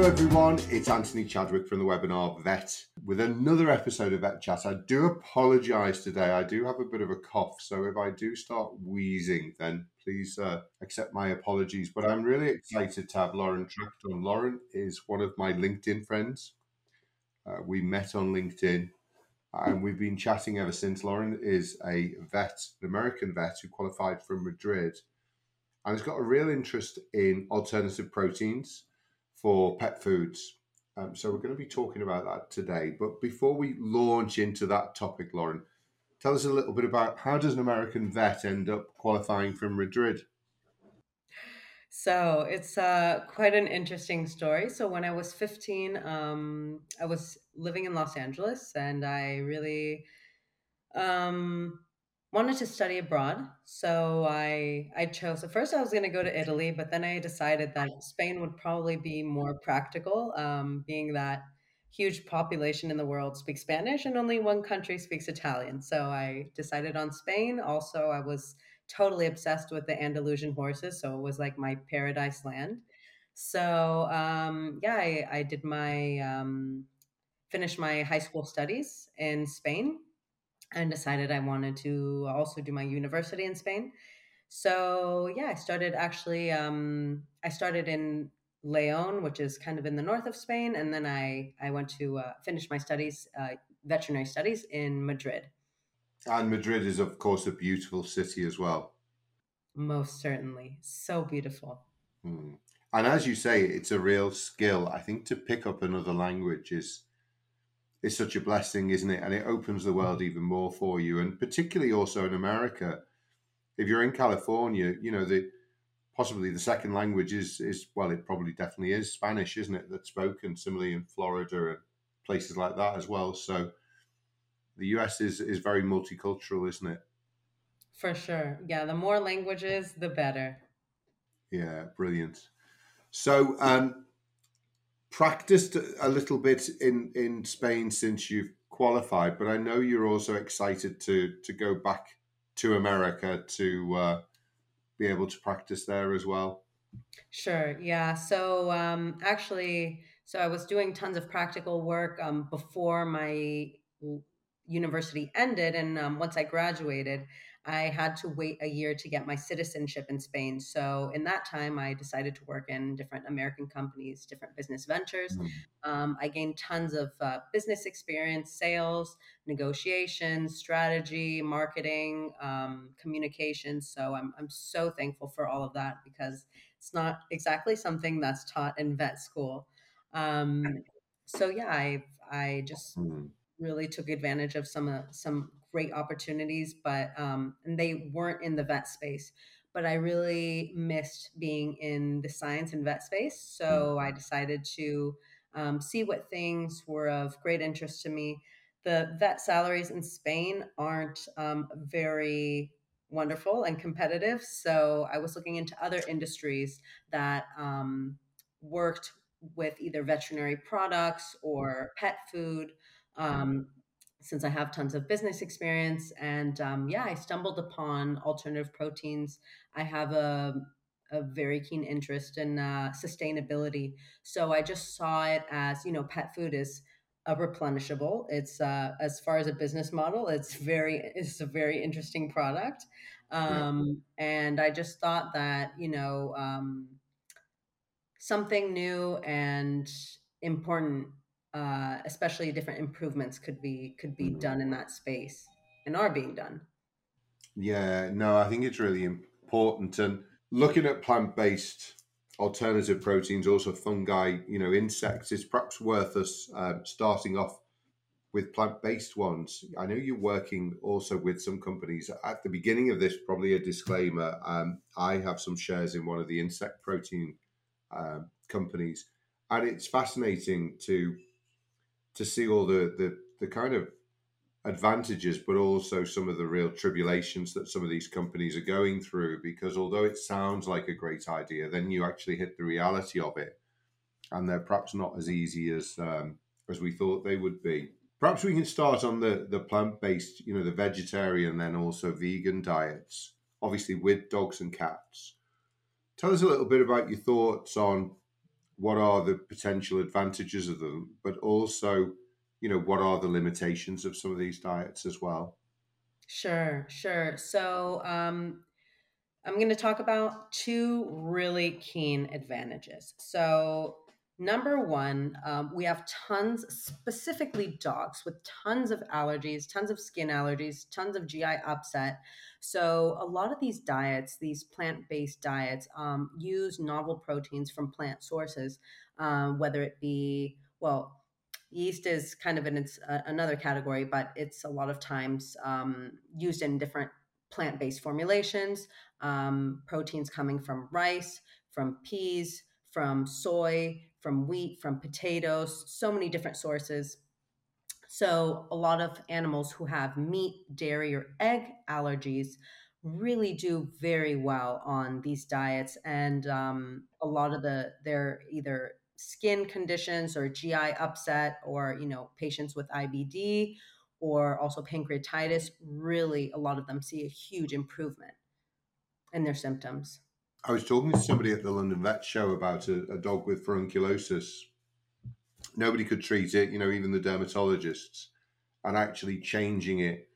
Hello, everyone. It's Anthony Chadwick from the webinar Vet with another episode of Vet Chat. I do apologize today. I do have a bit of a cough, so if I do start wheezing, then please uh, accept my apologies. But I'm really excited to have Lauren Tracht on. Lauren is one of my LinkedIn friends. Uh, we met on LinkedIn and we've been chatting ever since. Lauren is a vet, an American vet who qualified from Madrid and has got a real interest in alternative proteins for pet foods. Um, so we're going to be talking about that today. But before we launch into that topic, Lauren, tell us a little bit about how does an American vet end up qualifying from Madrid? So it's uh, quite an interesting story. So when I was 15, um, I was living in Los Angeles, and I really um, wanted to study abroad. So I I chose. At first, I was going to go to Italy, but then I decided that Spain would probably be more practical, um, being that huge population in the world speaks Spanish and only one country speaks Italian. So I decided on Spain. Also, I was totally obsessed with the Andalusian horses, so it was like my paradise land. So um, yeah, I, I did my um, finished my high school studies in Spain and decided I wanted to also do my university in Spain. So yeah, I started actually. Um, I started in Leon, which is kind of in the north of Spain, and then I I went to uh, finish my studies, uh, veterinary studies in Madrid. And Madrid is, of course, a beautiful city as well. Most certainly, so beautiful. Hmm. And as you say, it's a real skill. I think to pick up another language is is such a blessing, isn't it? And it opens the world even more for you. And particularly also in America, if you're in California, you know, the possibly the second language is is well, it probably definitely is Spanish, isn't it? That's spoken similarly in Florida and places like that as well. So the US is is very multicultural, isn't it? For sure. Yeah, the more languages, the better. Yeah, brilliant. So um practiced a little bit in in Spain since you've qualified, but I know you're also excited to to go back to America to uh, be able to practice there as well. Sure. Yeah. So um, actually, so I was doing tons of practical work um, before my university ended, and um, once I graduated, I had to wait a year to get my citizenship in Spain. So, in that time, I decided to work in different American companies, different business ventures. Mm-hmm. Um, I gained tons of uh, business experience, sales, negotiations, strategy, marketing, um, communications. So, I'm, I'm so thankful for all of that because it's not exactly something that's taught in vet school. Um, so, yeah, I, I just. Mm-hmm really took advantage of some uh, some great opportunities, but um, and they weren't in the vet space. But I really missed being in the science and vet space, so I mm-hmm. decided to um, see what things were of great interest to me. The vet salaries in Spain aren't um, very wonderful and competitive, so I was looking into other industries that um, worked with either veterinary products or pet food um, since I have tons of business experience. And um, yeah, I stumbled upon alternative proteins. I have a, a very keen interest in uh, sustainability. So I just saw it as, you know, pet food is a replenishable. It's uh, as far as a business model, it's very, it's a very interesting product. Um, yeah. And I just thought that, you know, um, something new and important uh, especially different improvements could be could be mm-hmm. done in that space and are being done. Yeah, no, I think it's really important. And looking at plant based alternative proteins, also fungi, you know, insects, is perhaps worth us uh, starting off with plant based ones. I know you're working also with some companies. At the beginning of this, probably a disclaimer um, I have some shares in one of the insect protein uh, companies. And it's fascinating to to see all the, the the kind of advantages, but also some of the real tribulations that some of these companies are going through. Because although it sounds like a great idea, then you actually hit the reality of it, and they're perhaps not as easy as um, as we thought they would be. Perhaps we can start on the the plant based, you know, the vegetarian, then also vegan diets. Obviously, with dogs and cats. Tell us a little bit about your thoughts on what are the potential advantages of them, but also, you know, what are the limitations of some of these diets as well? Sure, sure. So, um, I'm going to talk about two really keen advantages. So, number one, um, we have tons, specifically dogs, with tons of allergies, tons of skin allergies, tons of GI upset. So, a lot of these diets, these plant based diets, um, use novel proteins from plant sources, um, whether it be, well, yeast is kind of in its uh, another category, but it's a lot of times um, used in different plant-based formulations, um, proteins coming from rice, from peas, from soy, from wheat, from potatoes, so many different sources. So, a lot of animals who have meat, dairy, or egg allergies really do very well on these diets, and um, a lot of the they're either skin conditions or GI upset, or you know patients with IBD or also pancreatitis, really a lot of them see a huge improvement in their symptoms. I was talking to somebody at the London Vet Show about a, a dog with furunculosis. Nobody could treat it, you know, even the dermatologists, and actually changing it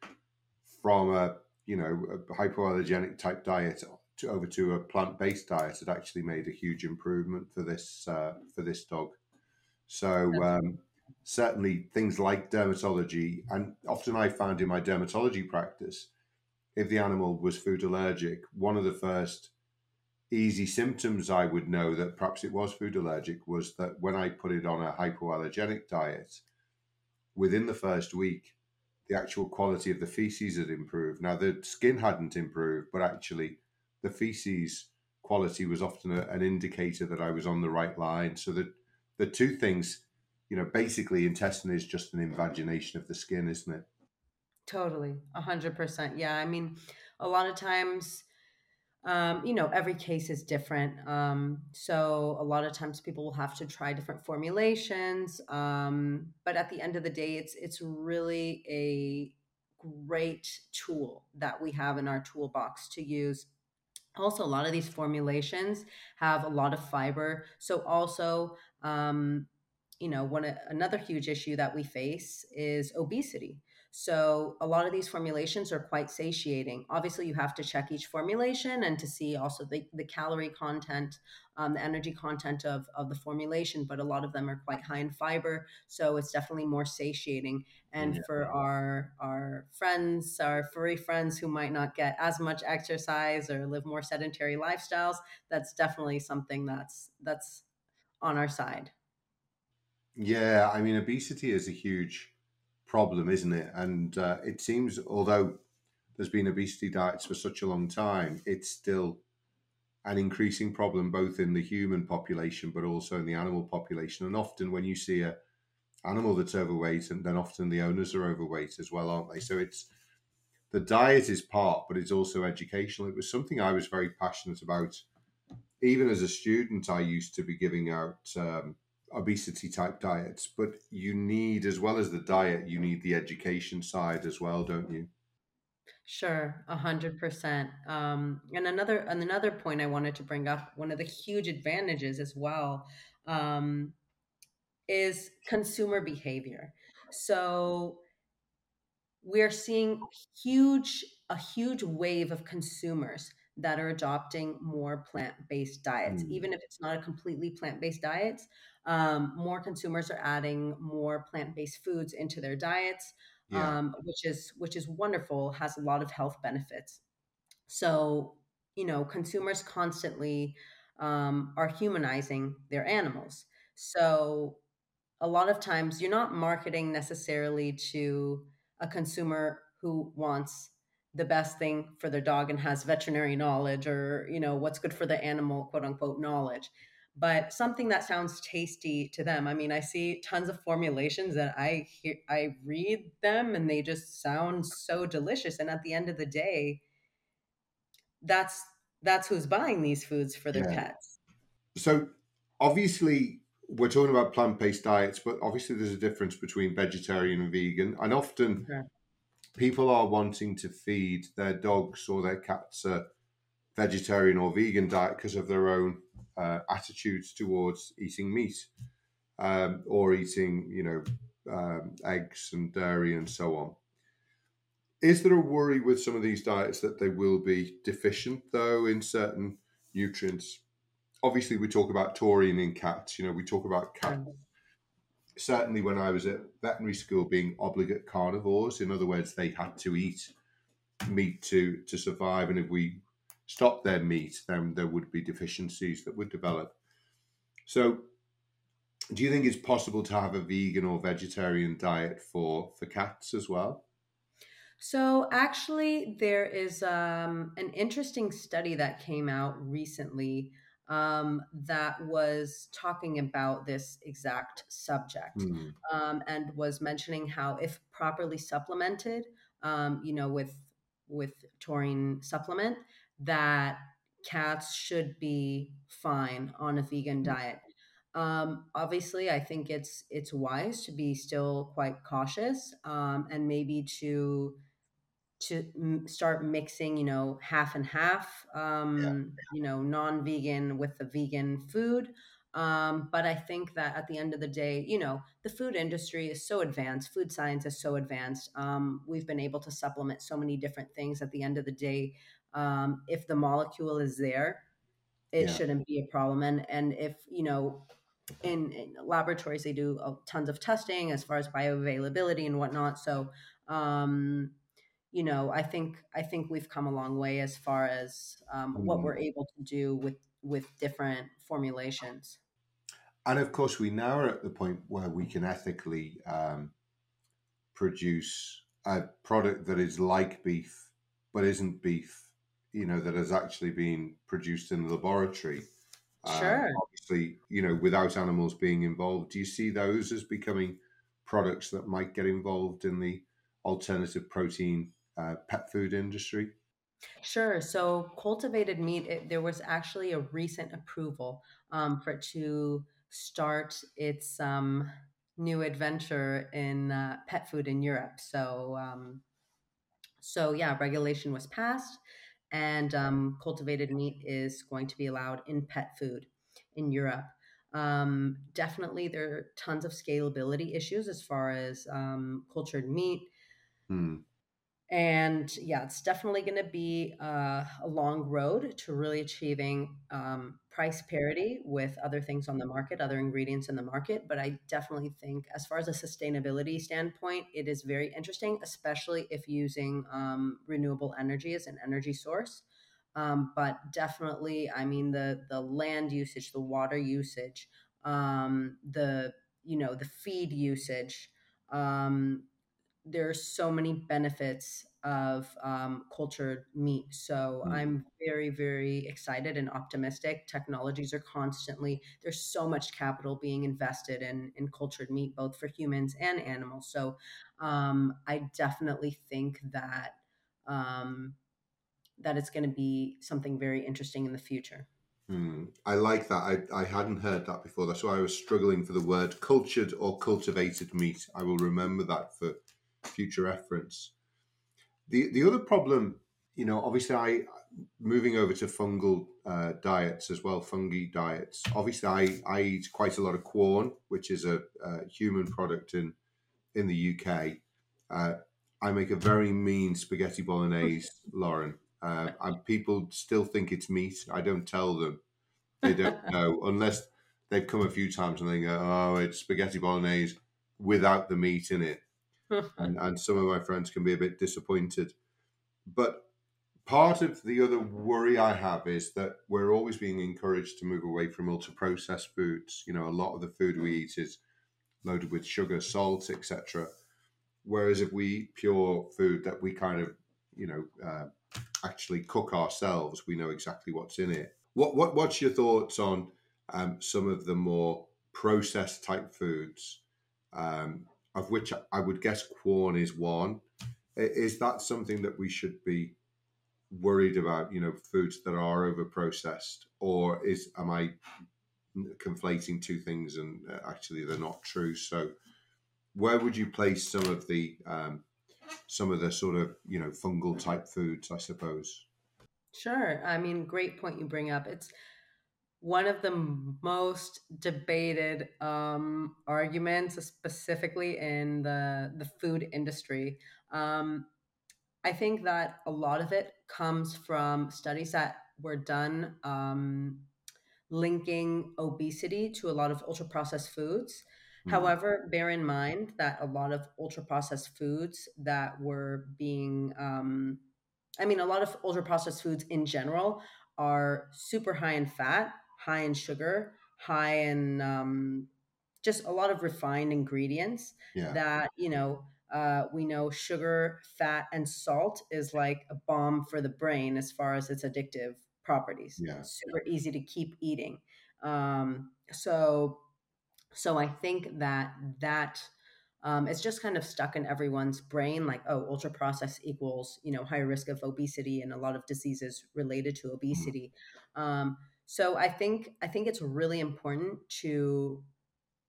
from a you know a hypoallergenic type diet to over to a plant based diet had actually made a huge improvement for this uh, for this dog. So um, certainly things like dermatology, and often I found in my dermatology practice, if the animal was food allergic, one of the first easy symptoms I would know that perhaps it was food allergic was that when I put it on a hypoallergenic diet, within the first week, the actual quality of the feces had improved. Now, the skin hadn't improved, but actually, the feces quality was often a, an indicator that I was on the right line. So, the, the two things you know, basically intestine is just an invagination of the skin, isn't it? Totally, a hundred percent. Yeah, I mean, a lot of times, um, you know, every case is different. Um, so a lot of times people will have to try different formulations. Um, but at the end of the day, it's it's really a great tool that we have in our toolbox to use also a lot of these formulations have a lot of fiber so also um, you know, one another huge issue that we face is obesity. So a lot of these formulations are quite satiating. Obviously, you have to check each formulation and to see also the, the calorie content, um, the energy content of, of the formulation, but a lot of them are quite high in fiber. So it's definitely more satiating. And yeah. for our our friends, our furry friends who might not get as much exercise or live more sedentary lifestyles, that's definitely something that's that's on our side. Yeah, I mean, obesity is a huge problem, isn't it? And uh, it seems, although there's been obesity diets for such a long time, it's still an increasing problem both in the human population but also in the animal population. And often, when you see a animal that's overweight, and then often the owners are overweight as well, aren't they? So it's the diet is part, but it's also educational. It was something I was very passionate about. Even as a student, I used to be giving out. Um, obesity type diets, but you need, as well as the diet, you need the education side as well, don't you? Sure, a hundred percent. Um, and another and another point I wanted to bring up, one of the huge advantages as well, um, is consumer behavior. So we're seeing huge a huge wave of consumers that are adopting more plant-based diets, mm. even if it's not a completely plant-based diet um, more consumers are adding more plant-based foods into their diets yeah. um, which is which is wonderful has a lot of health benefits. So you know consumers constantly um, are humanizing their animals. So a lot of times you're not marketing necessarily to a consumer who wants the best thing for their dog and has veterinary knowledge or you know what's good for the animal quote unquote knowledge but something that sounds tasty to them. I mean, I see tons of formulations that I hear, I read them and they just sound so delicious. And at the end of the day, that's that's who's buying these foods for their yeah. pets. So obviously we're talking about plant-based diets, but obviously there's a difference between vegetarian and vegan. And often sure. people are wanting to feed their dogs or their cats a vegetarian or vegan diet because of their own uh, attitudes towards eating meat um, or eating, you know, um, eggs and dairy and so on. Is there a worry with some of these diets that they will be deficient, though, in certain nutrients? Obviously, we talk about taurine in cats. You know, we talk about cats. Certainly, when I was at veterinary school, being obligate carnivores. In other words, they had to eat meat to to survive, and if we stopped their meat, then there would be deficiencies that would develop. So, do you think it's possible to have a vegan or vegetarian diet for for cats as well? So actually, there is um, an interesting study that came out recently um, that was talking about this exact subject Hmm. um, and was mentioning how, if properly supplemented, um, you know, with with taurine supplement, that cats should be fine on a vegan diet. Um, obviously, I think it's it's wise to be still quite cautious um, and maybe to to m- start mixing, you know, half and half, Yeah. um, you know, non-vegan with the vegan food. Um, but I think that at the end of the day, you know, the food industry is so advanced, food science is so advanced. Um, we've been able to supplement so many different things. At the end of the day, um, if the molecule is there, it Yeah. shouldn't be a problem. And and if you know, in, in laboratories they do uh, tons of testing as far as bioavailability and whatnot. So um, you know, I think I think we've come a long way as far as um, what Hmm. we're able to do with with different formulations. And of course, we now are at the point where we can ethically um, produce a product that is like beef but isn't beef. You know, that has actually been produced in the laboratory. Um, Sure. obviously, you know, without animals being involved. Do you see those as becoming products that might get involved in the alternative protein uh, pet food industry? Sure. So cultivated meat, it, there was actually a recent approval um, for it to start its um, new adventure in uh, pet food in Europe. So um, So yeah, regulation was passed, and um, cultivated meat is going to be allowed in pet food in Europe. Um, definitely, there are tons of scalability issues as far as um, cultured meat Hmm. and yeah, it's definitely going to be uh, a long road to really achieving um, price parity with other things on the market, other ingredients in the market. But I definitely think, as far as a sustainability standpoint, it is very interesting, especially if using um, renewable energy as an energy source. Um, but definitely, I mean the the land usage, the water usage, um, the you know the feed usage. Um, there's so many benefits of um, cultured meat. So Hmm. I'm very, very excited and optimistic. Technologies are constantly, there's so much capital being invested in, in cultured meat, both for humans and animals. So um, I definitely think that um, that it's going to be something very interesting in the future. Hmm. I like that. I, I hadn't heard that before. That's why I was struggling for the word cultured or cultivated meat. I will remember that for future reference. The the other problem, you know, obviously I moving over to fungal uh, diets as well, fungi diets. Obviously, I, I eat quite a lot of Quorn, which is a, a human product in in the UK. Uh, I make a very mean spaghetti bolognese, Lauren. Uh, and people still think it's meat. I don't tell them. They don't know unless they've come a few times and they go, "Oh, it's spaghetti bolognese without the meat in it." And and some of my friends can be a bit disappointed. But part of the other worry I have is that we're always being encouraged to move away from ultra processed foods. You know, a lot of the food we eat is loaded with sugar, salt, etc. Whereas if we eat pure food that we kind of, you know, uh, actually cook ourselves, we know exactly what's in it. What what what's your thoughts on um, some of the more processed type foods, um, of which I would guess Quorn is one. Is that something that we should be worried about? You know, foods that are over processed, or is am I conflating two things and uh, actually they're not true? So, where would you place some of the um, some of the sort of you know fungal type foods? I suppose. Sure. I mean, great point you bring up. It's one of the most debated um, arguments, specifically in the the food industry. Um, I think that a lot of it comes from studies that were done um, linking obesity to a lot of ultra processed foods. Mm. However, bear in mind that a lot of ultra processed foods that were being, um, I mean, a lot of ultra processed foods in general are super high in fat, high in sugar, high in um, just a lot of refined ingredients yeah. that, you know, uh, we know sugar, fat, and salt is like a bomb for the brain as far as its addictive properties. Yeah. Super easy to keep eating. Um, so, so I think that that um, it's just kind of stuck in everyone's brain, like oh, ultra processed equals you know higher risk of obesity and a lot of diseases related to mm-hmm. obesity. Mm-hmm. Um, so I think I think it's really important to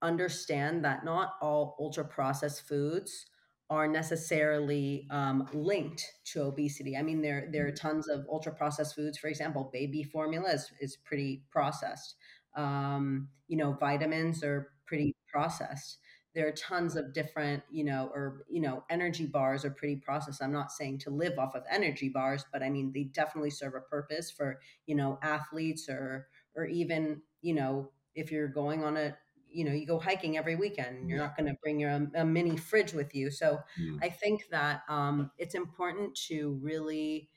understand that not all ultra processed foods are necessarily um, linked to obesity. I mean, there there are mm-hmm. tons of ultra processed foods. For example, baby formula is, is pretty processed. Um, you know, vitamins are pretty processed. There are tons of different, you know, or you know, energy bars are pretty processed. I'm not saying to live off of energy bars, but I mean they definitely serve a purpose for you know athletes or or even you know if you're going on a you know you go hiking every weekend you're not going to bring your um, a mini fridge with you so mm. i think that um, it's important to really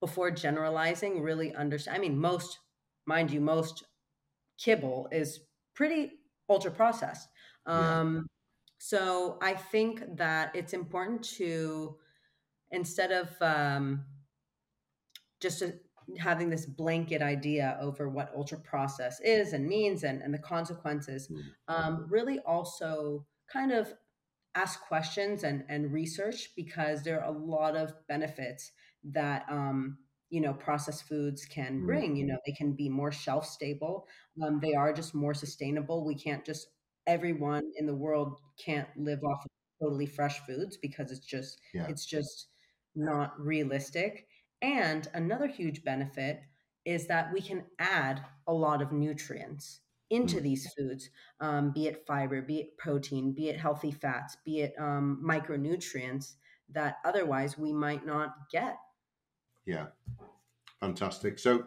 before generalizing really understand i mean most mind you most kibble is pretty ultra processed um, yeah. so i think that it's important to instead of um, just to having this blanket idea over what ultra process is and means and, and the consequences mm. um, really also kind of ask questions and, and research because there are a lot of benefits that um, you know processed foods can mm. bring you know they can be more shelf stable um, they are just more sustainable we can't just everyone in the world can't live off of totally fresh foods because it's just yeah. it's just not realistic and another huge benefit is that we can add a lot of nutrients into mm. these foods, um, be it fiber, be it protein, be it healthy fats, be it um, micronutrients that otherwise we might not get. Yeah, fantastic. So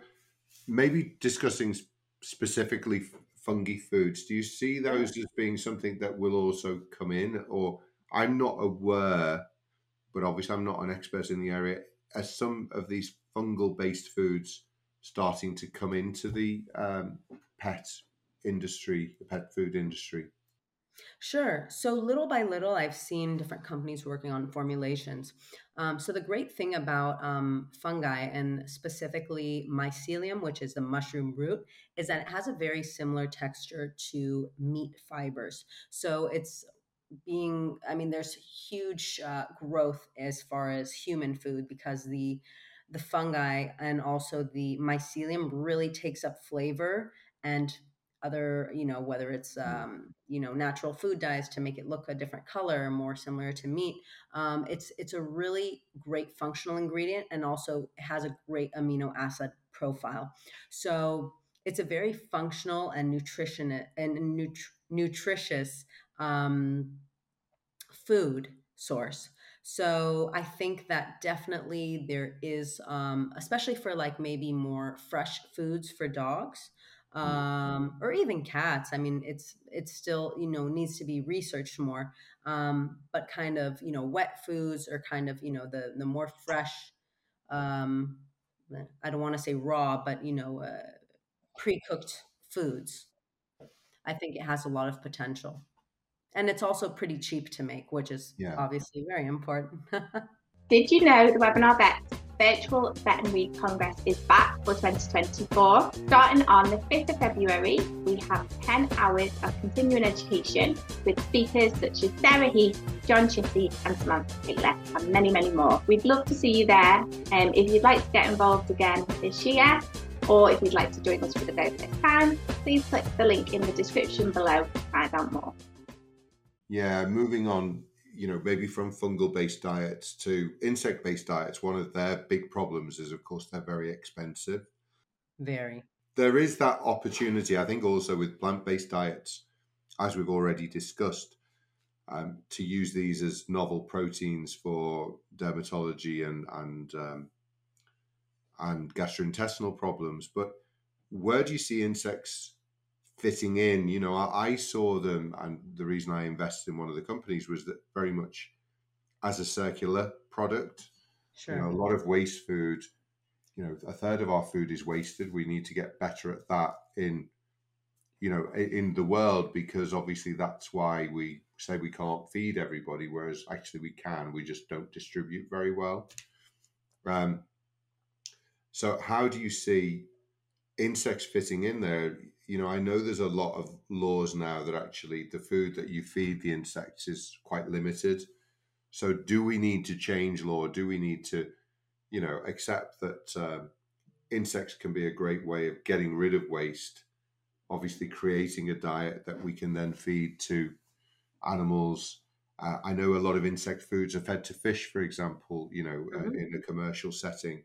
maybe discussing specifically fungi foods, do you see those as being something that will also come in? Or I'm not aware, but obviously I'm not an expert in the area as some of these fungal based foods starting to come into the um, pet industry, the pet food industry? Sure. So little by little, I've seen different companies working on formulations. Um, so the great thing about um, fungi and specifically mycelium, which is the mushroom root, is that it has a very similar texture to meat fibers. So it's being i mean there's huge uh, growth as far as human food because the the fungi and also the mycelium really takes up flavor and other you know whether it's mm. um, you know natural food dyes to make it look a different color more similar to meat um, it's it's a really great functional ingredient and also has a great amino acid profile so it's a very functional and nutrition and nutri- nutritious um, food source. So I think that definitely there is, um, especially for like maybe more fresh foods for dogs. Um, or even cats. I mean, it's it's still you know needs to be researched more. Um, but kind of you know wet foods or kind of you know the the more fresh. Um, I don't want to say raw, but you know uh, pre cooked foods. I think it has a lot of potential and it's also pretty cheap to make, which is yeah. obviously very important. Did you know the Webinar Vet Virtual Veterinary Congress is back for 2024? Starting on the 5th of February, we have 10 hours of continuing education with speakers such as Sarah Heath, John Chissy, and Samantha Taylor, and many, many more. We'd love to see you there. And um, if you'd like to get involved again this year, or if you'd like to join us for the very first time, please click the link in the description below to find out more. Yeah, moving on, you know, maybe from fungal based diets to insect based diets, one of their big problems is, of course, they're very expensive. Very. there is that opportunity. I think also with plant based diets, as we've already discussed, um, to use these as novel proteins for dermatology and and um, and gastrointestinal problems. But where do you see insects fitting in? You know, I, I saw them, and the reason I invested in one of the companies was that very much as a circular product. Sure. You know, a lot of waste food. You know, a third of our food is wasted. We need to get better at that in, you know, in the world because obviously that's why we say we can't feed everybody, whereas actually we can. We just don't distribute very well. Um, so, how do you see insects fitting in there? You know, I know there's a lot of laws now that actually the food that you feed the insects is quite limited. So, do we need to change law? Do we need to, you know, accept that uh, insects can be a great way of getting rid of waste? Obviously, creating a diet that we can then feed to animals. Uh, I know a lot of insect foods are fed to fish, for example, you know, uh, mm-hmm. uh, in a commercial setting.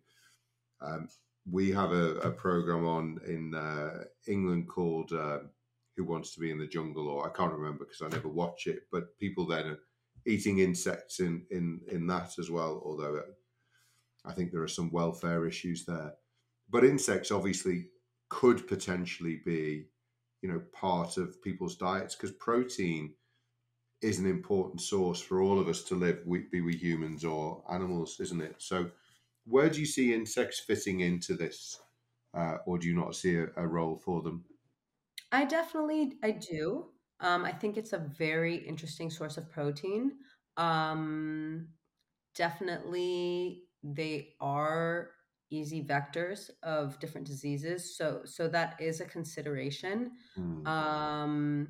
Um, we have a, a, program on in uh, England called uh, Who Wants to Be in the Jungle, or I can't remember because I never watch it, but people then are eating insects in, in, in that as well, although uh, I think there are some welfare issues there. But insects obviously could potentially be, you know, part of people's diets because protein is an important source for all of us to live, be we humans or animals, isn't it? So, where do you see insects fitting into this, uh, or do you not see a, a, role for them? I definitely, I do. Um, I think it's a very interesting source of protein. Um, definitely, they are easy vectors of different diseases, so so that is a consideration. Mm. Um,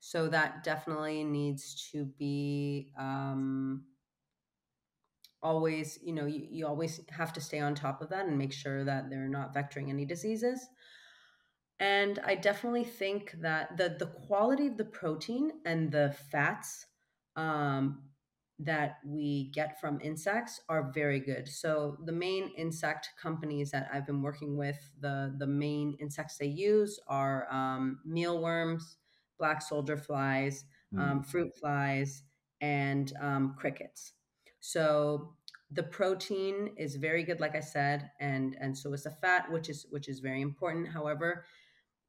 so that definitely needs to be um, always, you know, you, you always have to stay on top of that and make sure that they're not vectoring any diseases. And I definitely think that the the quality of the protein and the fats um, that we get from insects are very good. So the main insect companies that I've been working with, the the main insects they use are um, mealworms, black soldier flies, mm. um, fruit flies, and um, crickets. So the protein is very good, like I said, and and so is the fat, which is which is very important. However,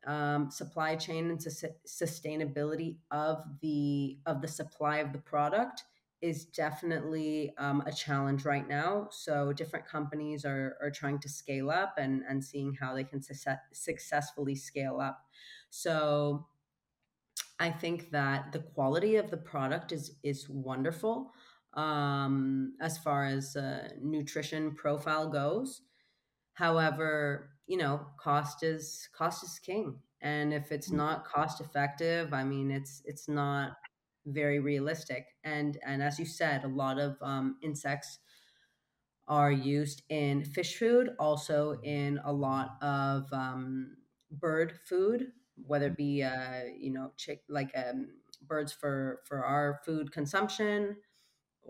um, supply chain and su- sustainability of the of the supply of the product is definitely um, a challenge right now. So different companies are are trying to scale up and and seeing how they can su- successfully scale up. So I think that the quality of the product is is wonderful um, as far as uh, nutrition profile goes. However, you know, cost is cost is king, and if it's mm. not cost effective, I mean, it's it's not very realistic. And and as you said, a lot of um, insects are used in fish food, also in a lot of um, bird food whether it be uh, you know chick like um, birds for for our food consumption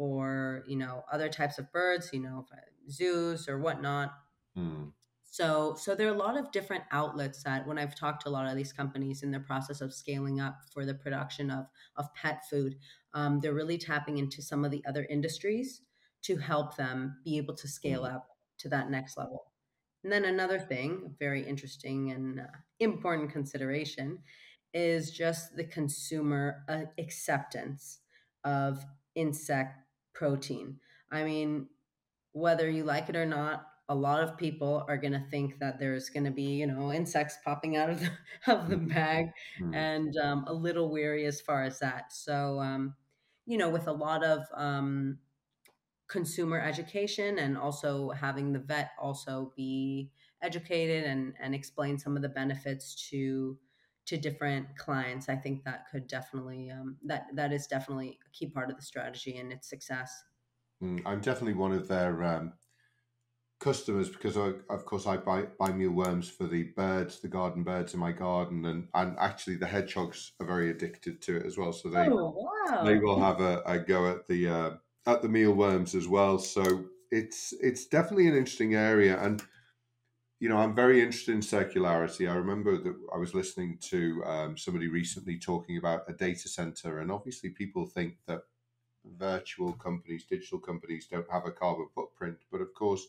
or you know other types of birds you know zoos or whatnot mm. so so there are a lot of different outlets that when i've talked to a lot of these companies in the process of scaling up for the production of of pet food um, they're really tapping into some of the other industries to help them be able to scale mm. up to that next level and then another thing, very interesting and uh, important consideration, is just the consumer uh, acceptance of insect protein. I mean, whether you like it or not, a lot of people are going to think that there's going to be, you know, insects popping out of the, of the mm-hmm. bag mm-hmm. and um, a little weary as far as that. So, um, you know, with a lot of um, consumer education and also having the vet also be educated and and explain some of the benefits to to different clients i think that could definitely um, that that is definitely a key part of the strategy and its success mm, i'm definitely one of their um, customers because I, of course i buy buy mealworms for the birds the garden birds in my garden and and actually the hedgehogs are very addicted to it as well so they oh, wow. they will have a, a go at the uh, at the mealworms as well. So it's it's definitely an interesting area, and you know, I'm very interested in circularity. I remember that I was listening to um, somebody recently talking about a data center, and obviously, people think that virtual companies, digital companies, don't have a carbon footprint. But of course,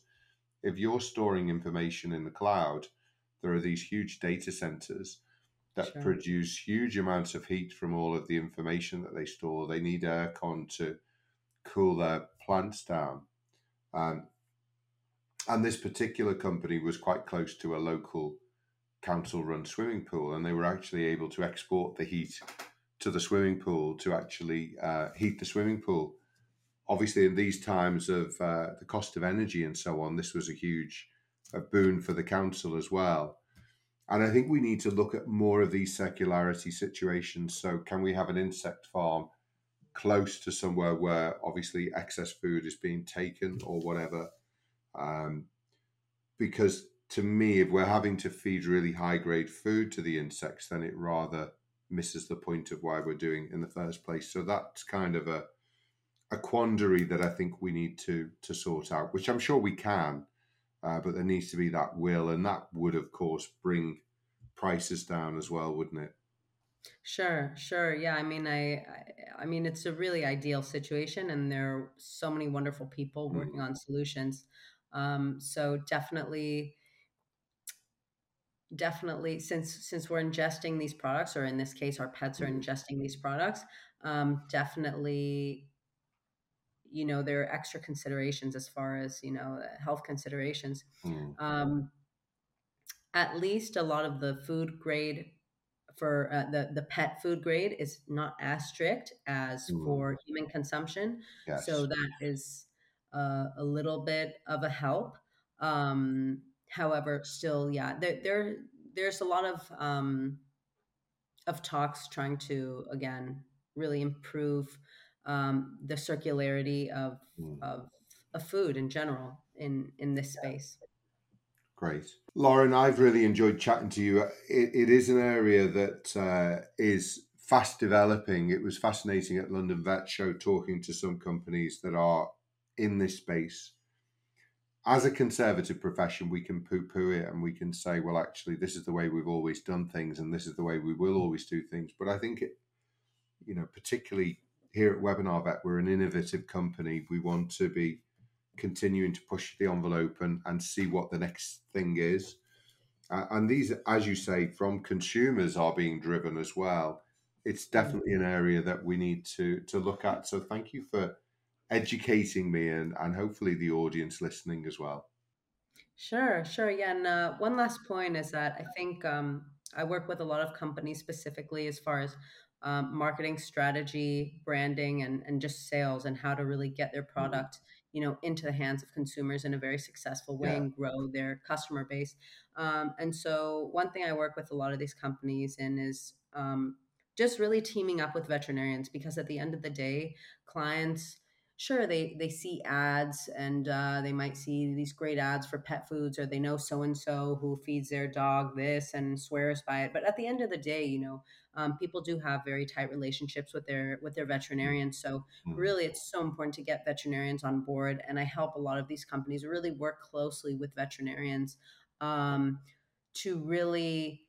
if you're storing information in the cloud, there are these huge data centers that sure. produce huge amounts of heat from all of the information that they store. They need aircon to cool their plants down. Um, and this particular company was quite close to a local council run swimming pool, and they were actually able to export the heat to the swimming pool to actually uh, heat the swimming pool. Obviously, in these times of uh, the cost of energy and so on, this was a huge a boon for the council as well. And I think we need to look at more of these circularity situations. So, can we have an insect farm close to somewhere where obviously excess food is being taken or whatever? Um, because to me, if we're having to feed really high grade food to the insects, then it rather misses the point of why we're doing it in the first place. So that's kind of a a quandary that I think we need to to sort out, which I'm sure we can, uh, but there needs to be that will, and that would, of course, bring prices down as well, wouldn't it? Sure, sure. Yeah, I mean, I, I, mean, it's a really ideal situation, and there are so many wonderful people mm. working mm. on solutions. Um, so definitely, definitely, since since we're ingesting these products, or in this case, our pets are mm. ingesting these products, um, definitely you know there are extra considerations as far as you know health considerations mm. um, at least a lot of the food grade for uh, the the pet food grade is not as strict as mm. for human consumption yes. so that is uh, a little bit of a help um, however still yeah there, there there's a lot of um, of talks trying to again really improve um, the circularity of, mm. of of food in general in in this space. Great, Lauren. I've really enjoyed chatting to you. it, it is an area that uh, is fast developing. It was fascinating at London Vet Show talking to some companies that are in this space. As a conservative profession, we can poo poo it and we can say, well, actually, this is the way we've always done things and this is the way we will always do things. But I think it, you know, particularly here at Webinar Vet, we're an innovative company. We want to be continuing to push the envelope and, and see what the next thing is. Uh, and these, as you say, from consumers are being driven as well. It's definitely an area that we need to to look at. So thank you for educating me and, and hopefully the audience listening as well. Sure, sure. Yeah. And uh, one last point is that I think um, I work with a lot of companies specifically as far as um, marketing strategy, branding, and, and just sales and how to really get their mm-hmm. product, you know, into the hands of consumers in a very successful way yeah. and grow their customer base. Um, and so, one thing I work with a lot of these companies in is um, just really teaming up with veterinarians because at the end of the day, clients sure they they see ads and uh, they might see these great ads for pet foods or they know so and so who feeds their dog this and swears by it. But at the end of the day you know um, people do have very tight relationships with their with their veterinarians. So mm-hmm. really it's so important to get veterinarians on board and i help a lot of these companies really work closely with veterinarians um, to really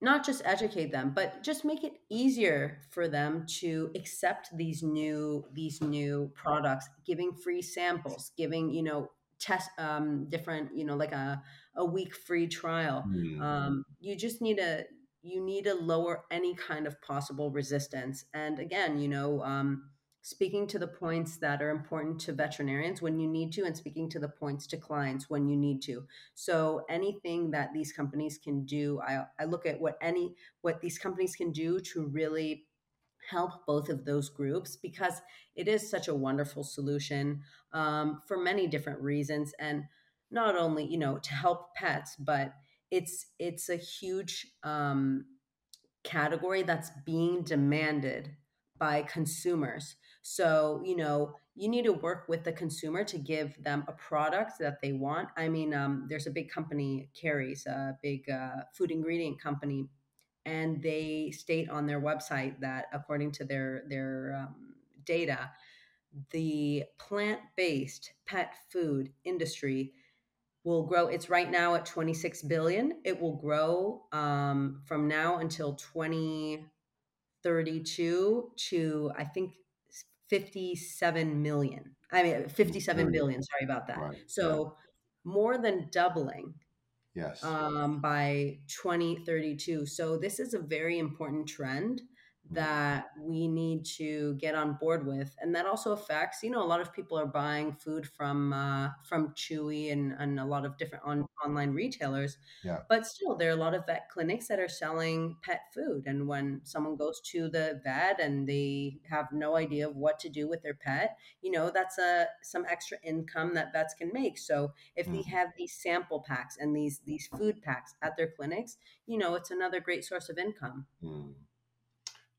not just educate them but just make it easier for them to accept these new these new products giving free samples giving you know test um different you know like a a week free trial mm. um you just need to you need to lower any kind of possible resistance and again you know um speaking to the points that are important to veterinarians when you need to and speaking to the points to clients when you need to. So anything that these companies can do i, I look at what any what these companies can do to really help both of those groups because it is such a wonderful solution um, for many different reasons and not only you know to help pets but it's it's a huge um, category that's being demanded by consumers so, you know, you need to work with the consumer to give them a product that they want. I mean, um, there's a big company, Kerry's, a big uh, food ingredient company, and they state on their website that according to their their um, data, the plant-based pet food industry will grow. It's right now at 26 billion. It will grow um, from now until 2032 to I think 57 million. I mean 57 billion. Sorry about that. Right. So more than doubling. Yes. Um, by 2032. So this is a very important trend. That we need to get on board with and that also affects you know a lot of people are buying food from uh, from chewy and, and a lot of different on, online retailers yeah. but still there are a lot of vet clinics that are selling pet food and when someone goes to the vet and they have no idea of what to do with their pet you know that's a some extra income that vets can make so if mm. they have these sample packs and these these food packs at their clinics you know it's another great source of income mm.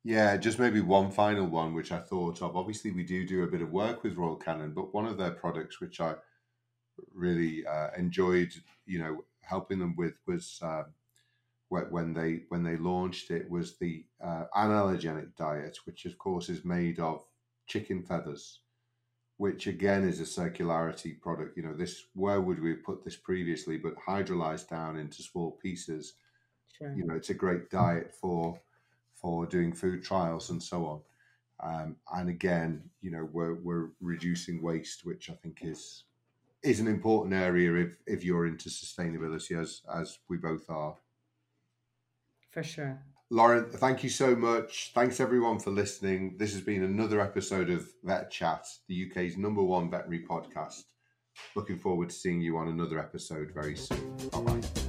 Yeah, just maybe one final one, which I thought of. Obviously, we do do a bit of work with Royal Canin, but one of their products, which I really uh, enjoyed, you know, helping them with, was uh, when they when they launched it, was the uh, anallergenic diet, which of course is made of chicken feathers, which again is a circularity product. You know, this where would we have put this previously, but hydrolyzed down into small pieces. Sure. You know, it's a great diet for for doing food trials and so on. Um, and again, you know, we're, we're reducing waste, which I think is is an important area if if you're into sustainability, as as we both are. For sure. Lauren, thank you so much. Thanks everyone for listening. This has been another episode of VETchat, the UK's number one veterinary podcast. Looking forward to seeing you on another episode very soon. Bye bye.